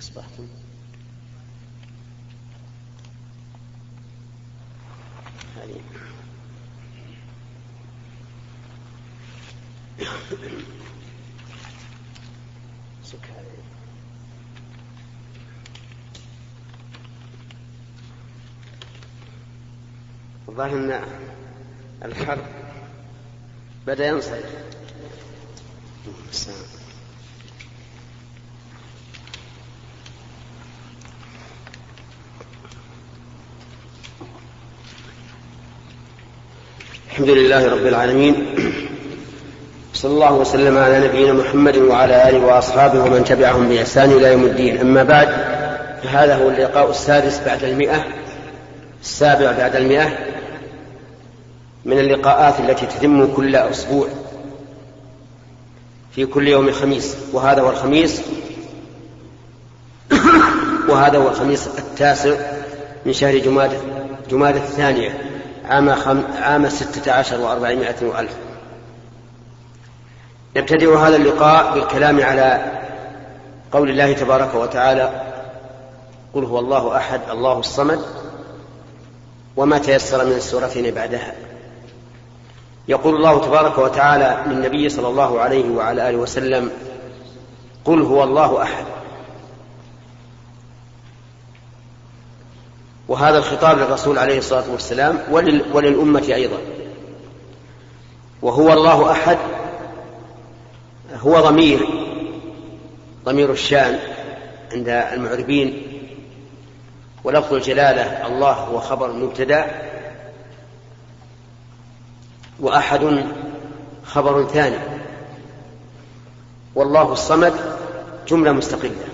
أصبحتم هذه الظاهر أن الحرب بدأ ينصرف. الحمد لله رب العالمين. صلى الله وسلم على نبينا محمد وعلى آله وأصحابه ومن تبعهم بإحسان إلى يوم الدين. أما بعد فهذا هو اللقاء السادس بعد المئة السابع بعد المئة من اللقاءات التي تتم كل أسبوع في كل يوم خميس وهذا هو الخميس وهذا هو الخميس التاسع من شهر جماد جماد الثانية. عام خم... عام ستة عشر وأربعمائة وألف. نبتدئ هذا اللقاء بالكلام على قول الله تبارك وتعالى قل هو الله أحد الله الصمد وما تيسر من السورتين بعدها. يقول الله تبارك وتعالى للنبي صلى الله عليه وعلى آله وسلم قل هو الله أحد. وهذا الخطاب للرسول عليه الصلاة والسلام ولل وللأمة أيضا. وهو الله أحد هو ضمير ضمير الشان عند المعربين ولفظ الجلالة الله هو خبر مبتدا وأحد خبر ثاني. والله الصمد جملة مستقلة.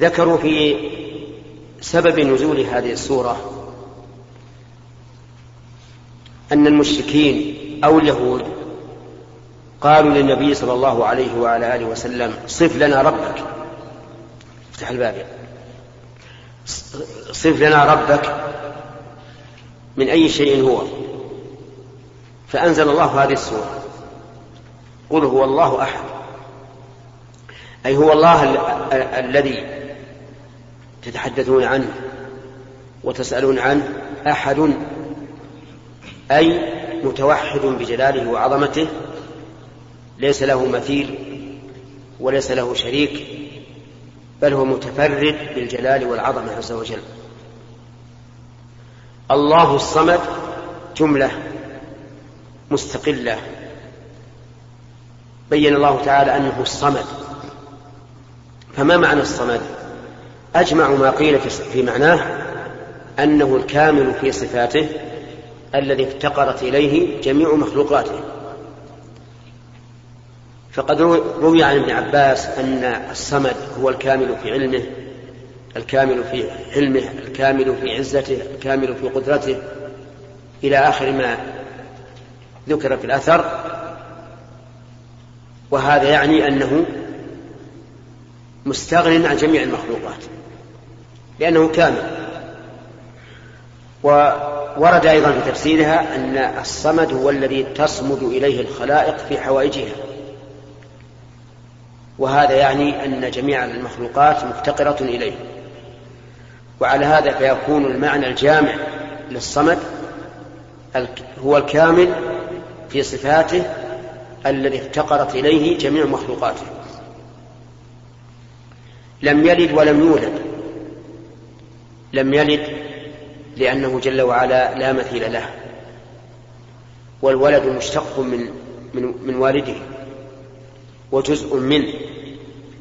ذكروا في سبب نزول هذه السورة أن المشركين أو اليهود قالوا للنبي صلى الله عليه وعلى آله وسلم صف لنا ربك. افتح الباب. صف لنا ربك من أي شيء هو؟ فأنزل الله هذه السورة. قل هو الله أحد. أي هو الله الذي تتحدثون عنه وتسألون عنه أحد أي متوحد بجلاله وعظمته ليس له مثيل وليس له شريك بل هو متفرد بالجلال والعظمة عز وجل. الله الصمد جملة مستقلة. بين الله تعالى أنه الصمد. فما معنى الصمد؟ أجمع ما قيل في معناه أنه الكامل في صفاته الذي افتقرت إليه جميع مخلوقاته. فقد روي عن ابن عباس أن الصمد هو الكامل في علمه الكامل في علمه الكامل في عزته الكامل في قدرته. إلى آخر ما ذكر في الأثر. وهذا يعني أنه مستغن عن جميع المخلوقات لأنه كامل وورد أيضا في تفسيرها أن الصمد هو الذي تصمد إليه الخلائق في حوائجها. وهذا يعني أن جميع المخلوقات مفتقرة إليه. وعلى هذا فيكون المعنى الجامع للصمد هو الكامل في صفاته الذي افتقرت إليه جميع مخلوقاته. لم يلد ولم يولد. لم يلد لأنه جل وعلا لا مثيل له. والولد مشتق من من, من والده وجزء منه.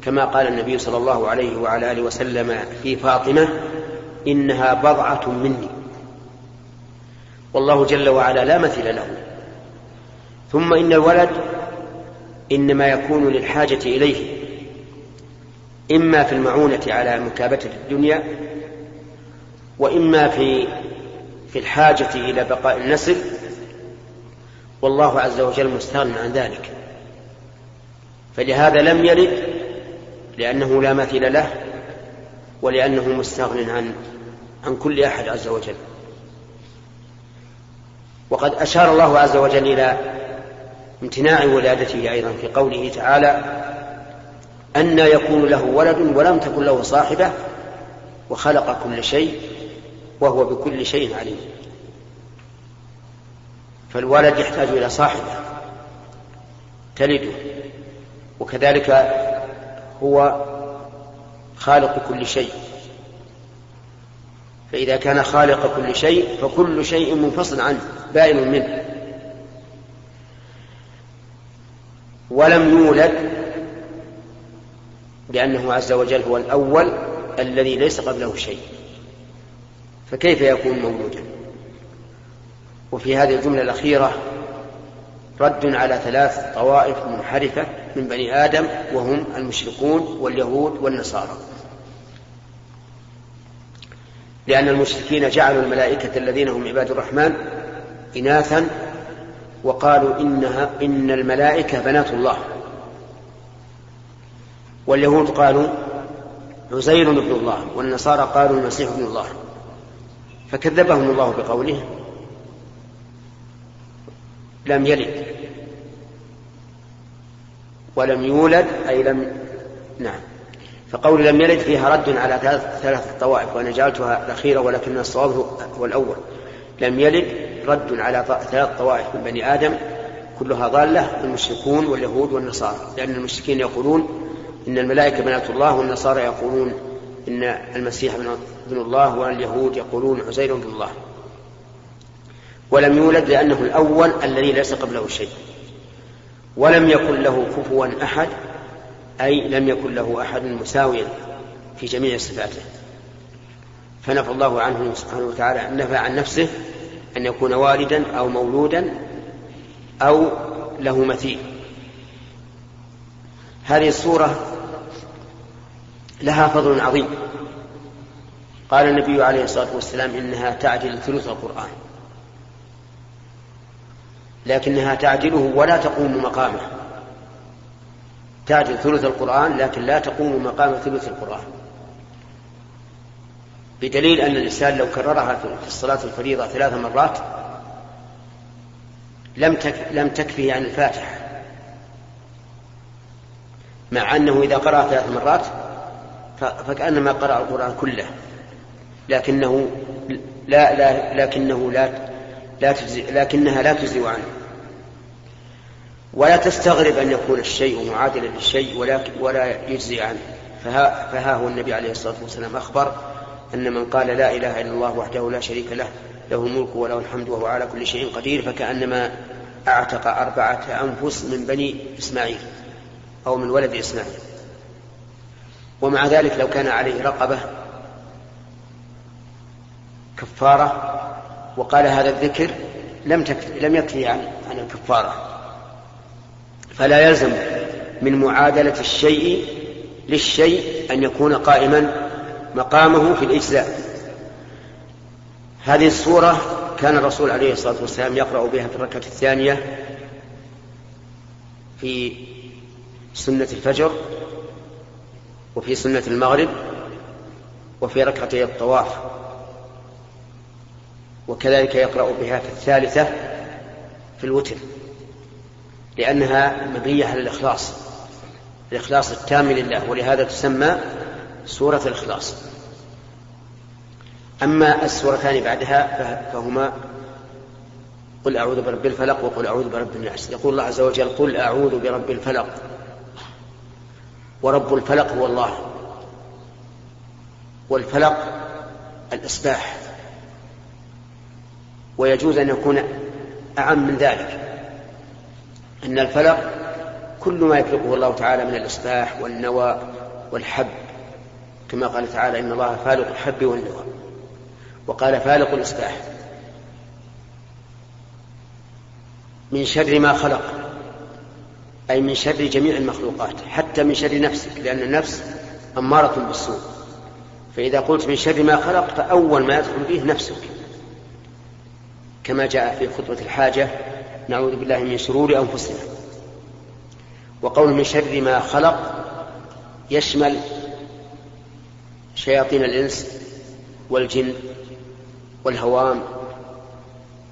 كما قال النبي صلى الله عليه وعلى آله وسلم في فاطمة إنها بضعة مني. والله جل وعلا لا مثيل له. ثم إن الولد إنما يكون للحاجة إليه. إما في المعونة على مكابتة الدنيا وإما في في الحاجة إلى بقاء النسل والله عز وجل مستغن عن ذلك. فلهذا لم يلد لأنه لا مثيل له ولأنه مستغن عن عن كل أحد عز وجل. وقد أشار الله عز وجل إلى امتناع ولادته أيضا في قوله تعالى أن يكون له ولد ولم تكن له صاحبة وخلق كل شيء وهو بكل شيء عليم. فالولد يحتاج إلى صاحبة تلده وكذلك هو خالق كل شيء. فإذا كان خالق كل شيء فكل شيء منفصل عنه بائن منه. ولم يولد لأنه عز وجل هو الأول الذي ليس قبله شيء. فكيف يكون مولودا وفي هذه الجملة الأخيرة رد على ثلاث طوائف منحرفة من بني آدم وهم المشركون واليهود والنصارى. لأن المشركين جعلوا الملائكة الذين هم عباد الرحمن إناثا وقالوا إنها إن الملائكة بنات الله. واليهود قالوا عزير ابن الله والنصارى قالوا المسيح ابن الله. فكذبهم الله بقوله لم يلد ولم يولد أي لم نعم. فقول لم يلد فيها رد على ثلاث ثلاث طوائف وأنا جعلتها الأخيرة ولكن الصواب هو الأول. لم يلد رد على ثلاث طوائف من بني آدم كلها ضالة المشركون واليهود والنصارى لأن المشركين يقولون إن الملائكة بنات الله والنصارى يقولون إن المسيح ابن الله واليهود يقولون عزير بن الله. ولم يولد لأنه الأول الذي ليس قبله شيء. ولم يكن له كفوا أحد أي لم يكن له أحد مساويا في جميع صفاته. فنفى الله عنه سبحانه وتعالى نفى عن نفسه أن يكون والدا أو مولودا أو له مثيل. هذه السورة لها فضل عظيم. قال النبي عليه الصلاة والسلام إنها تعدل ثلث القرآن. لكنها تعدله ولا تقوم مقامه. تعدل ثلث القرآن لكن لا تقوم مقام ثلث القرآن. بدليل أن الإنسان لو كررها في الصلاة الفريضة ثلاث مرات لم لم تكفه عن الفاتحة. مع أنه إذا قرأ ثلاث مرات فكأنما قرأ القرآن كله. لكنه لا, لا لكنه لا لا تجزي لكنها لا تجزي عنه. ولا تستغرب أن يكون الشيء معادلا للشيء ولا ولا يجزي عنه. فها, فها هو النبي عليه الصلاة والسلام أخبر أن من قال لا إله إلا الله وحده لا شريك له له الملك وله الحمد وهو على كل شيء قدير فكأنما أعتق أربعة أنفس من بني إسماعيل أو من ولد إسماعيل. ومع ذلك لو كان عليه رقبة كفارة وقال هذا الذكر لم تكفي لم يكفي عن عن الكفارة. فلا يلزم من معادلة الشيء للشيء أن يكون قائما مقامه في الإجزاء. هذه الصورة كان الرسول عليه الصلاة والسلام يقرأ بها في الركعة الثانية في سنة الفجر. وفي سنة المغرب وفي ركعتي الطواف. وكذلك يقرأ بها في الثالثة في الوتر لأنها مبنية على الإخلاص الإخلاص التام لله ولهذا تسمى سورة الإخلاص. أما السورتان بعدها فهما قل أعوذ برب الفلق وقل أعوذ برب الناس. يقول الله عز وجل قل أعوذ برب الفلق. ورب الفلق هو الله. والفلق الإصباح. ويجوز أن يكون أعم من ذلك. أن الفلق كل ما يفلقه الله تعالى من الإصباح والنوى والحب. كما قال تعالى إن الله فالق الحب والنوى. وقال فالق الإصباح. من شر ما خلق. أي من شر جميع المخلوقات حتى من شر نفسك لأن النفس أمارة بالسوء. فإذا قلت من شر ما خلق فأول ما يدخل فيه نفسك. كما جاء في خطبة الحاجة نعوذ بالله من شرور أنفسنا. وقول من شر ما خلق يشمل شياطين الإنس والجن والهوام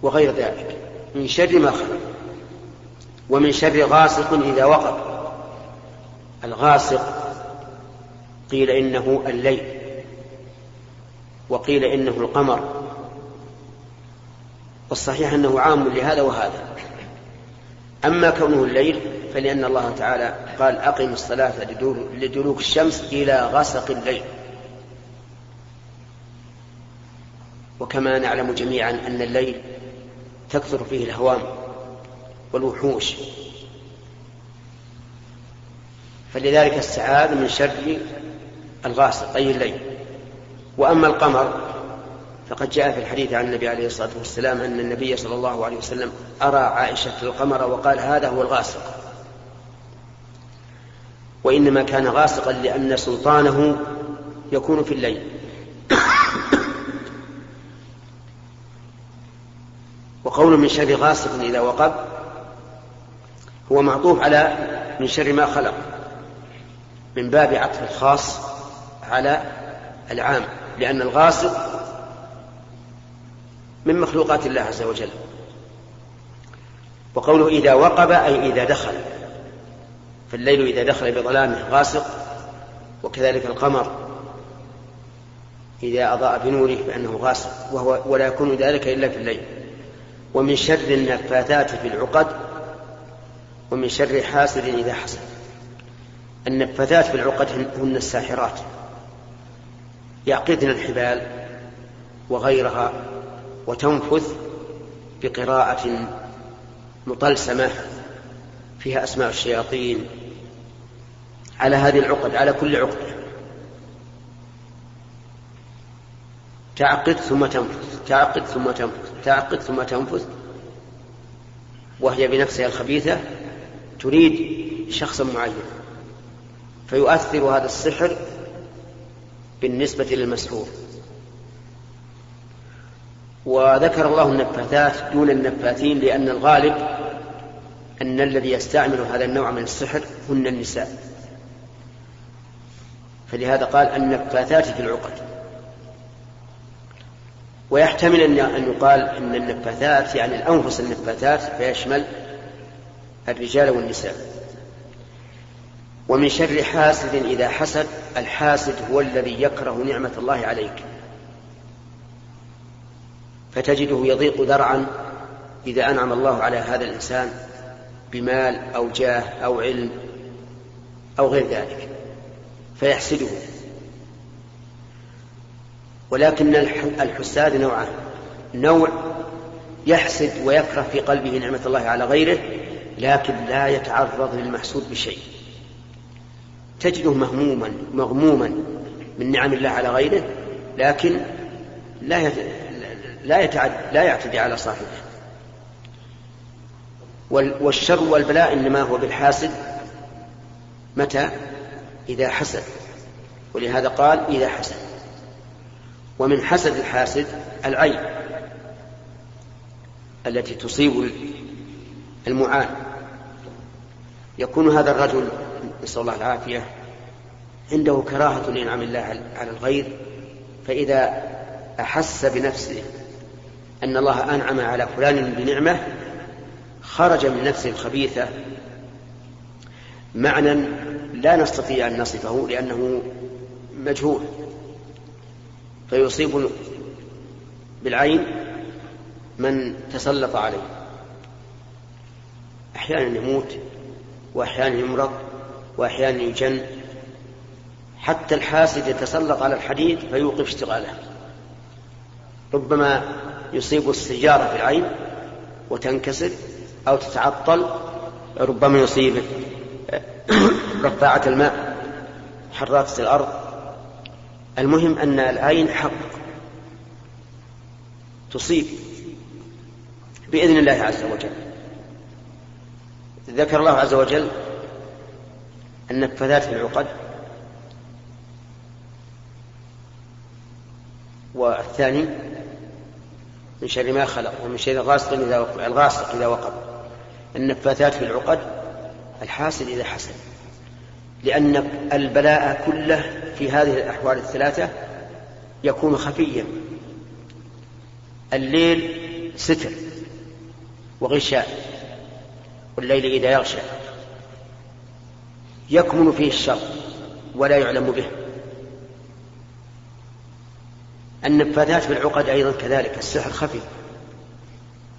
وغير ذلك. من شر ما خلق. ومن شر غاسق إذا وقب. الغاسق قيل إنه الليل وقيل إنه القمر. والصحيح أنه عام لهذا وهذا. أما كونه الليل فلأن الله تعالى قال أقم الصلاة لدلوك الشمس إلى غسق الليل. وكما نعلم جميعا أن الليل تكثر فيه الهوام. والوحوش. فلذلك استعاذ من شر الغاسق أي الليل. وأما القمر فقد جاء في الحديث عن النبي عليه الصلاة والسلام أن النبي صلى الله عليه وسلم أرى عائشة القمر وقال هذا هو الغاسق. وإنما كان غاسقا لأن سلطانه يكون في الليل. وقول من شر غاسق إذا وقب هو معطوف على من شر ما خلق من باب عطف الخاص على العام لأن الغاسق من مخلوقات الله عز وجل. وقوله إذا وقب أي إذا دخل فالليل إذا دخل بظلامه غاسق وكذلك القمر إذا أضاء بنوره فإنه غاسق وهو ولا يكون ذلك إلا في الليل. ومن شر النفاثات في العقد ومن شر حاسد إذا حسد. النفاثات في العقد هن الساحرات. يعقدن الحبال وغيرها وتنفث بقراءة مطلسمة فيها أسماء الشياطين. على هذه العقد على كل عقدة تعقد ثم تنفث تعقد ثم تنفث تعقد ثم تنفث وهي بنفسها الخبيثة تريد شخصا معينا فيؤثر هذا السحر بالنسبة للمسحور. وذكر الله النفاثات دون النفاثين لأن الغالب أن الذي يستعمل هذا النوع من السحر هن النساء. فلهذا قال النفاثات في العقد. ويحتمل أن يقال أن النفاثات يعني الأنفس النفاثات فيشمل الرجال والنساء. ومن شر حاسد إذا حسد الحاسد هو الذي يكره نعمة الله عليك. فتجده يضيق ذرعا إذا أنعم الله على هذا الإنسان بمال أو جاه أو علم أو غير ذلك. فيحسده. ولكن الحساد نوعان. نوع يحسد ويكره في قلبه نعمة الله على غيره لكن لا يتعرض للمحسود بشيء. تجده مهموما مغموما من نعم الله على غيره لكن لا لا يتعد لا يعتدي على صاحبه. والشر والبلاء إنما هو بالحاسد. متى؟ إذا حسد. ولهذا قال إذا حسد. ومن حسد الحاسد العين التي تصيب المعان. يكون هذا الرجل نسأل الله العافية عنده كراهة لإنعام الله على الغير فإذا أحس بنفسه أن الله أنعم على فلان بنعمة خرج من نفسه الخبيثة معنى لا نستطيع أن نصفه لأنه مجهول. فيصيب بالعين من تسلط عليه. أحيانا يموت وأحيانا يمرض وأحيانا يجن حتى الحاسد يتسلط على الحديد فيوقف اشتغاله. ربما يصيب السجارة في العين وتنكسر أو تتعطل ربما يصيب رفاعة الماء حرات الأرض. المهم أن العين حق تصيب بإذن الله عز وجل. ذكر الله عز وجل النفاذات في العقد والثاني من شر ما خلق ومن شر غاسق إذا وقب الغاسق إذا وقب. النفاثات في العقد الحاسد إذا حسد. لأن البلاء كله في هذه الأحوال الثلاثة يكون خفيا. الليل ستر وغشاء. والليل إذا يغشى. يكمن فيه الشر ولا يعلم به. النفاذات في العقد أيضا كذلك السحر خفي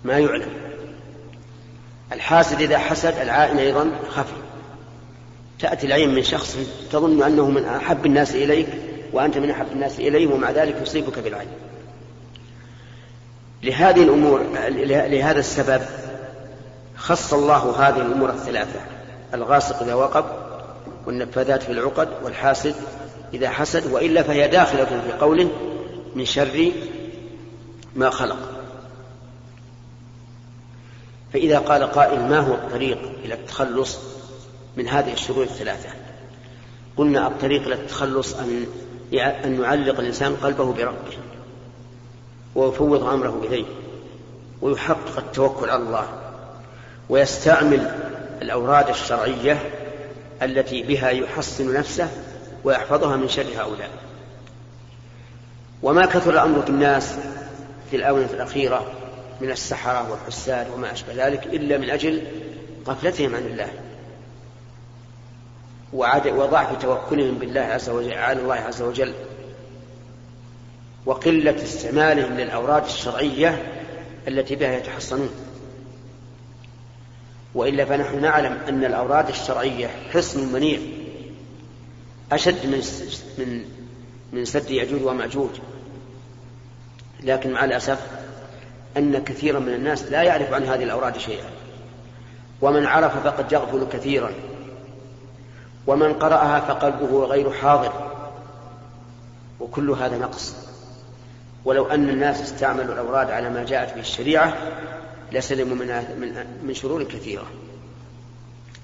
ما يعلم. الحاسد إذا حسد العائن أيضا خفي. تأتي العين من شخص تظن أنه من أحب الناس إليك وأنت من أحب الناس إليه ومع ذلك يصيبك بالعين. لهذه الأمور لهذا السبب خص الله هذه الأمور الثلاثة الغاسق إذا وقب والنفاذات في العقد والحاسد إذا حسد وإلا فهي داخلة في قوله من شر ما خلق. فإذا قال قائل ما هو الطريق إلى التخلص من هذه الشرور الثلاثة؟ قلنا الطريق إلى التخلص أن أن يعلق الإنسان قلبه بربه ويفوض أمره إليه ويحقق التوكل على الله. ويستعمل الأوراد الشرعية التي بها يحصن نفسه ويحفظها من شر هؤلاء. وما كثر في الناس في الآونة الأخيرة من السحرة والحساد وما أشبه ذلك إلا من أجل غفلتهم عن الله وضعف توكلهم بالله عز وجل على الله عز وجل. وقلة استعمالهم للأوراد الشرعية التي بها يتحصنون. وإلا فنحن نعلم أن الأوراد الشرعية حصن منيع أشد من من من سد يأجوج ومأجوج. لكن مع الأسف أن كثيرا من الناس لا يعرف عن هذه الأوراد شيئا. ومن عرف فقد يغفل كثيرا. ومن قرأها فقلبه غير حاضر. وكل هذا نقص. ولو أن الناس استعملوا الأوراد على ما جاءت به الشريعة لسلموا من من من شرور كثيرة.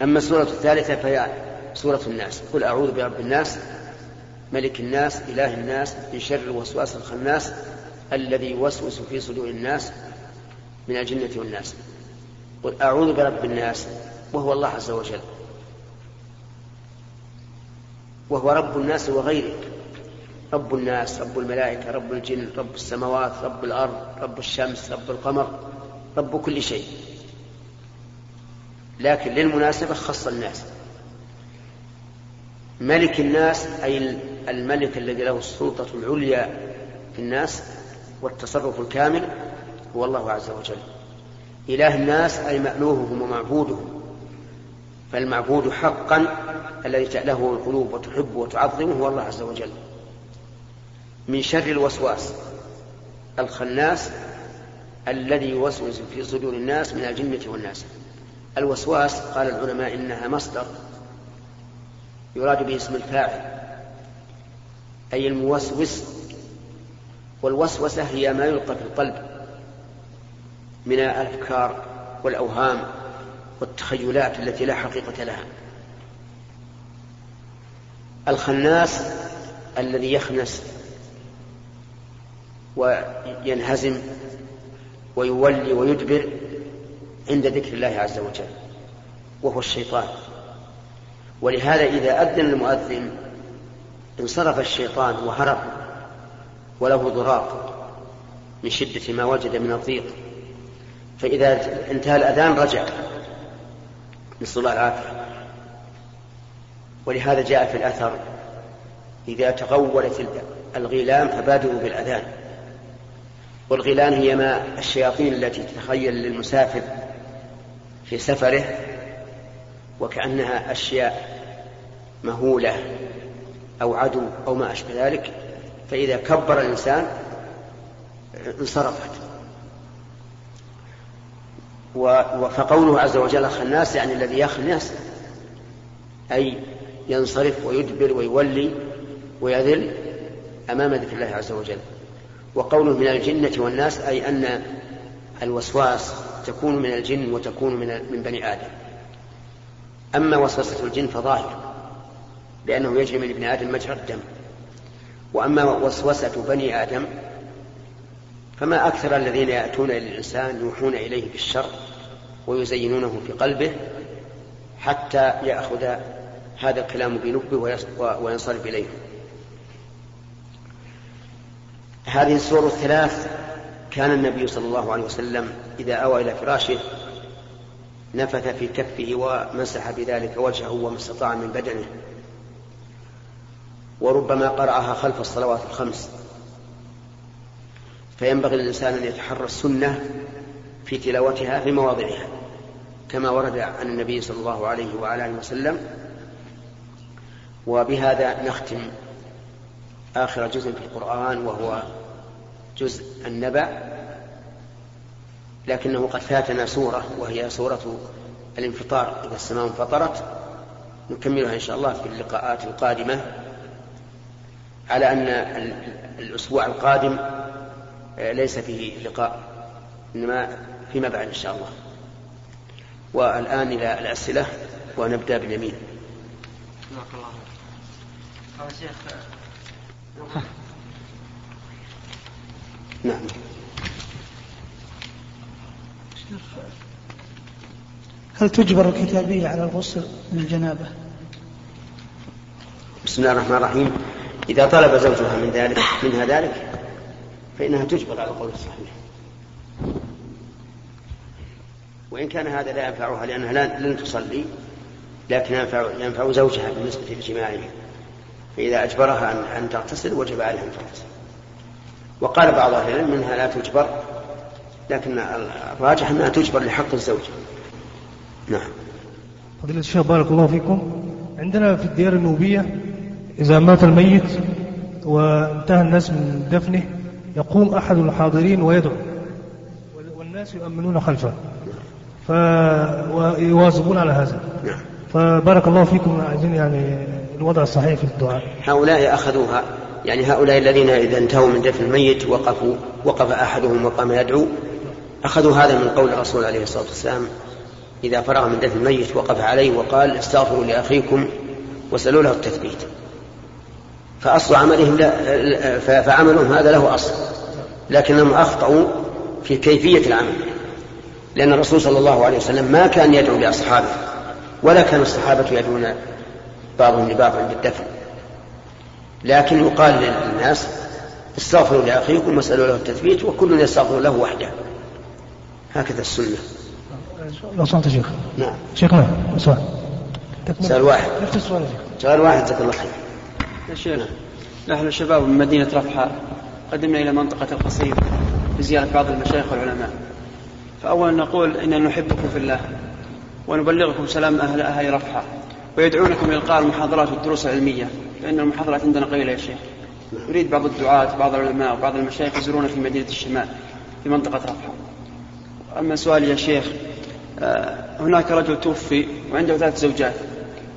أما السورة الثالثة فهي سورة الناس، قل أعوذ برب الناس ملك الناس إله الناس من شر الوسواس الخناس الذي يوسوس في صدور الناس من الجنة والناس. قل أعوذ برب الناس وهو الله عز وجل. وهو رب الناس وغيرك رب الناس رب الملائكة رب الجن رب السماوات رب الأرض رب الشمس رب القمر رب كل شيء. لكن للمناسبة خص الناس. ملك الناس أي الملك الذي له السلطة العليا في الناس والتصرف الكامل هو الله عز وجل. إله الناس أي مألوههم ومعبودهم. فالمعبود حقا الذي تأله القلوب وتحبه وتعظمه هو الله عز وجل. من شر الوسواس الخناس الذي يوسوس في صدور الناس من الجنة والناس. الوسواس قال العلماء إنها مصدر يراد به اسم الفاعل أي الموسوس. والوسوسة هي ما يلقى في القلب من الأفكار والأوهام والتخيلات التي لا حقيقة لها. الخناس الذي يخنس وينهزم ويولي ويدبر عند ذكر الله عز وجل وهو الشيطان. ولهذا إذا أذن المؤذن انصرف الشيطان وهرب وله ضراط من شدة ما وجد من الضيق. فإذا انتهى الأذان رجع. نسأل الله العافية. ولهذا جاء في الأثر إذا تغولت الغيلان فبادروا بالأذان. والغيلان هي ما الشياطين التي تتخيل للمسافر في سفره وكأنها أشياء مهولة أو عدو أو ما أشبه ذلك فإذا كبر الإنسان انصرفت. فقوله عز وجل الخناس يعني الذي يخنس أي ينصرف ويدبر ويولي ويذل أمام ذكر الله عز وجل. وقوله من الجنة والناس أي أن الوسواس تكون من الجن وتكون من من بني آدم. أما وسوسة الجن فظاهر لأنه يجري من ابن آدم مجرى الدم. وأما وسوسة بني آدم فما أكثر الذين يأتون إلى الإنسان يوحون إليه بالشر ويزينونه في قلبه حتى يأخذ هذا الكلام بلبه وينصرف إليه. هذه السور الثلاث كان النبي صلى الله عليه وسلم إذا أوى إلى فراشه نفث في كفه ومسح بذلك وجهه وما استطاع من بدنه. وربما قرأها خلف الصلوات الخمس. فينبغي للإنسان أن يتحرى السنة في تلاوتها في مواضعها كما ورد عن النبي صلى الله عليه وعلى آله وسلم. وبهذا نختم. آخر جزء في القرآن وهو جزء النبأ لكنه قد فاتنا سورة وهي سورة الانفطار. إذا السماء انفطرت نكملها إن شاء الله في اللقاءات القادمة. على أن الأسبوع القادم ليس فيه لقاء إنما فيما بعد إن شاء الله. والآن إلى الأسئلة ونبدأ باليمين الله شيخ نعم. هل تجبر الكتابية على الغسل من الجنابة؟ بسم الله الرحمن الرحيم. إذا طلب زوجها من ذلك منها ذلك فإنها تجبر على القول الصحيح. وإن كان هذا لا ينفعها لأنها لن تصلي لكن ينفع, ينفع زوجها بالنسبة لجماعه فإذا أجبرها أن تغتسل وجب عليها أن تغتسل. وقال بعض أهل العلم منها لا تجبر لكن الراجح أنها تجبر لحق الزوج. نعم. فضيلة الشيخ بارك الله فيكم. عندنا في الديار النوبية إذا مات الميت وانتهى الناس من دفنه يقوم أحد الحاضرين ويدعو والناس يؤمنون خلفه. ف... ويواظبون على هذا. نعم. فبارك الله فيكم عايزين يعني الوضع الصحيح في الدعاء. هؤلاء أخذوها. يعني هؤلاء الذين إذا انتهوا من دفن الميت وقفوا وقف أحدهم وقام يدعو. أخذوا هذا من قول الرسول عليه الصلاة والسلام إذا فرغ من دفن الميت وقف عليه وقال استغفروا لأخيكم واسألوا له التثبيت. فأصل عملهم لا فعملهم هذا له أصل لكنهم أخطأوا في كيفية العمل. لأن الرسول صلى الله عليه وسلم ما كان يدعو لأصحابه ولا كان الصحابة يدعون بعضهم لبعض عند الدفن. لكن يقال للناس استغفروا لأخيكم واسألوا له التثبيت وكل يستغفر له وحده. هكذا السنة. لو سمحت شيخ. نعم. شيخنا سؤال. سؤال واحد. سؤال واحد جزاك الله خير. يا شيخ نحن شباب من مدينة رفحة قدمنا إلى منطقة القصيم لزيارة بعض المشايخ والعلماء. فأولا نقول إننا نحبكم في الله ونبلغكم سلام أهل أهل رفحة. ويدعونكم إلقاء المحاضرات والدروس العلمية لأن المحاضرات عندنا قليلة يا شيخ. يريد بعض الدعاة بعض العلماء وبعض المشايخ يزورون في مدينة الشمال في منطقة رفحة أما سؤالي يا شيخ آه، هناك رجل توفي وعنده ثلاث زوجات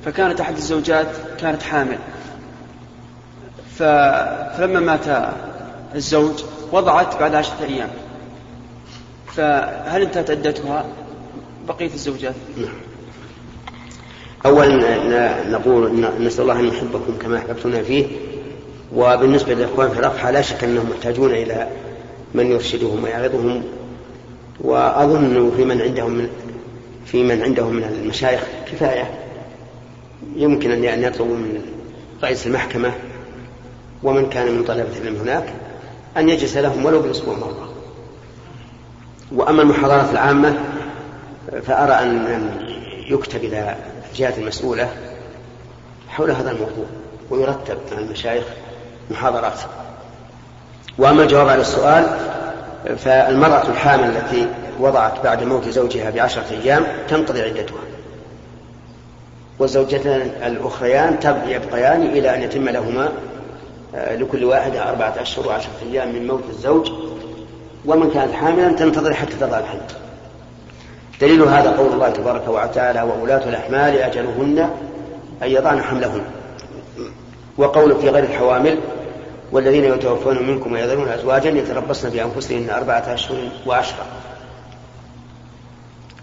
فكانت أحد الزوجات كانت حامل. فلما مات الزوج وضعت بعد عشرة أيام. فهل انتهت عدتها بقية الزوجات؟ نعم. أولا نقول نسأل الله أن يحبكم كما أحببتنا فيه. وبالنسبة للإخوان في الرفحة لا شك أنهم محتاجون إلى من يرشدهم ويعظهم وأظن في من عندهم من في من عندهم من المشايخ كفاية. يمكن أن يطلبوا من رئيس المحكمة ومن كان من طلبة العلم هناك أن يجلس لهم ولو بالأسبوع مرة. وأما المحاضرات العامة فأرى أن يكتب إلى الجهات المسؤولة حول هذا الموضوع ويرتب مع المشايخ محاضرات. وأما الجواب على السؤال فالمرأة الحامل التي وضعت بعد موت زوجها بعشرة أيام تنقضي عدتها. والزوجتان الأخريان يبقيان إلى أن يتم لهما آه، لكل واحدة أربعة أشهر وعشرة أيام من موت الزوج. ومن كانت حاملا تنتظر حتى تضع الحمل دليل هذا قول الله تبارك وتعالى وولاة الأحمال أجلهن أن يضعن حملهن. وقول في غير الحوامل والذين يتوفون منكم ويذرون أزواجا يتربصن بأنفسهن أربعة أشهر وعشرة.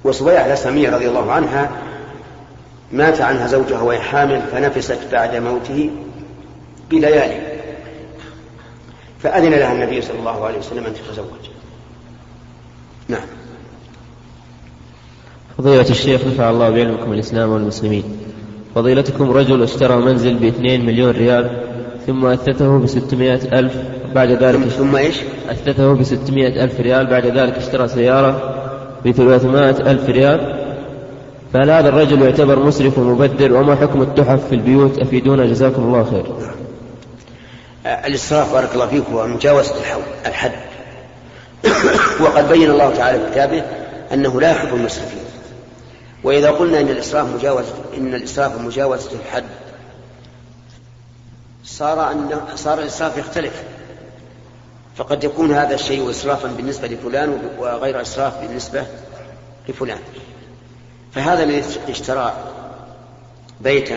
وصبيعة الأسلامية رضي الله عنها مات عنها زوجها وهي حامل فنفست بعد موته بليالي. فأذن لها النبي صلى الله عليه وسلم أن تتزوج. نعم. فضيلة الشيخ نفع الله بعلمكم الإسلام والمسلمين. فضيلتكم رجل اشترى منزل باثنين مليون ريال ثم أثثه بستمائة ألف بعد ذلك ثم إيش؟ أثثه بستمائة ألف ريال بعد ذلك اشترى سيارة بثلاثمائة ألف ريال. فهل هذا الرجل يعتبر مسرف ومبذر وما حكم التحف في البيوت؟ أفيدونا جزاكم الله خير. الإسراف بارك الله فيك هو مجاوزة الحد. وقد بين الله تعالى في كتابه أنه لا يحب المسرفين. وإذا قلنا إن الإسراف مجاوزة إن الإسراف مجاوزة الحد صار أن صار الإسراف يختلف. فقد يكون هذا الشيء إسرافا بالنسبة لفلان وغير إسراف بالنسبة لفلان. فهذا الذي اشترى بيتا